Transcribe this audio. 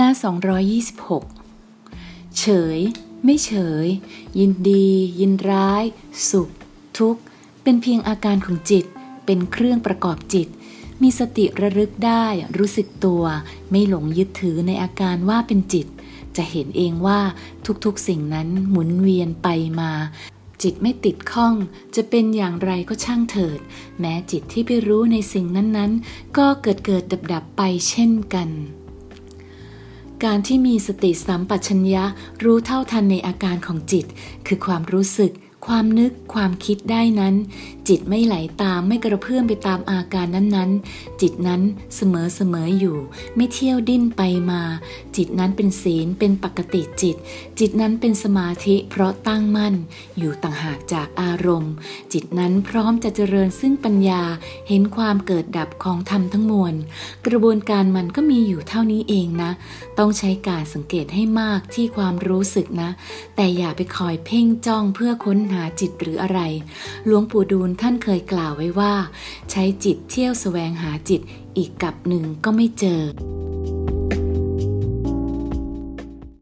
หน้า 226 เฉย ไม่เฉย ยินดี ยินร้าย สุข ทุกข์ เป็นเพียงอาการของจิต เป็นเครื่องประกอบจิต มีสติระลึกได้ รู้สึกตัว ไม่หลงยึดถือในอาการว่าเป็นจิต จะเห็นเองว่าทุกๆสิ่งนั้นหมุนเวียนไปมาจิตไม่ติดข้องจะเป็นอย่างไรก็ช่างเถิด แม้จิตที่ไปรู้ในสิ่งนั้นๆ ก็เกิดเกิดดับดับไปเช่นกัน การที่มีสติสัมปชัญญะรู้เท่าทันในอาการของจิต คือความรู้สึก ความนึกความคิดได้นั้น จิตไม่ไหลตามไม่กระเพื่อมไปตามอาการนั้นๆ จิตนั้นเสมอเสมออยู่ ไม่เที่ยวดิ้นไปมา จิตนั้นเป็นศีลเป็นปกติจิต จิตนั้นเป็นสมาธิเพราะตั้งมั่น อยู่ต่างหากจากอารมณ์ จิตนั้นพร้อมจะเจริญซึ่งปัญญาเห็นความเกิดดับของธรรมทั้งมวล กระบวนการมันก็มีอยู่เท่านี้เองนะ ต้องใช้การสังเกตให้มากที่ความรู้สึกนะ แต่อย่าไปคอยเพ่งจ้องเพื่อค้นหาจิตหรืออะไร หลวงปู่ดูลท่านเคยกล่าวไว้ว่า ใช้จิตเที่ยวแสวงหาจิตอีกกับหนึ่งก็ไม่เจอ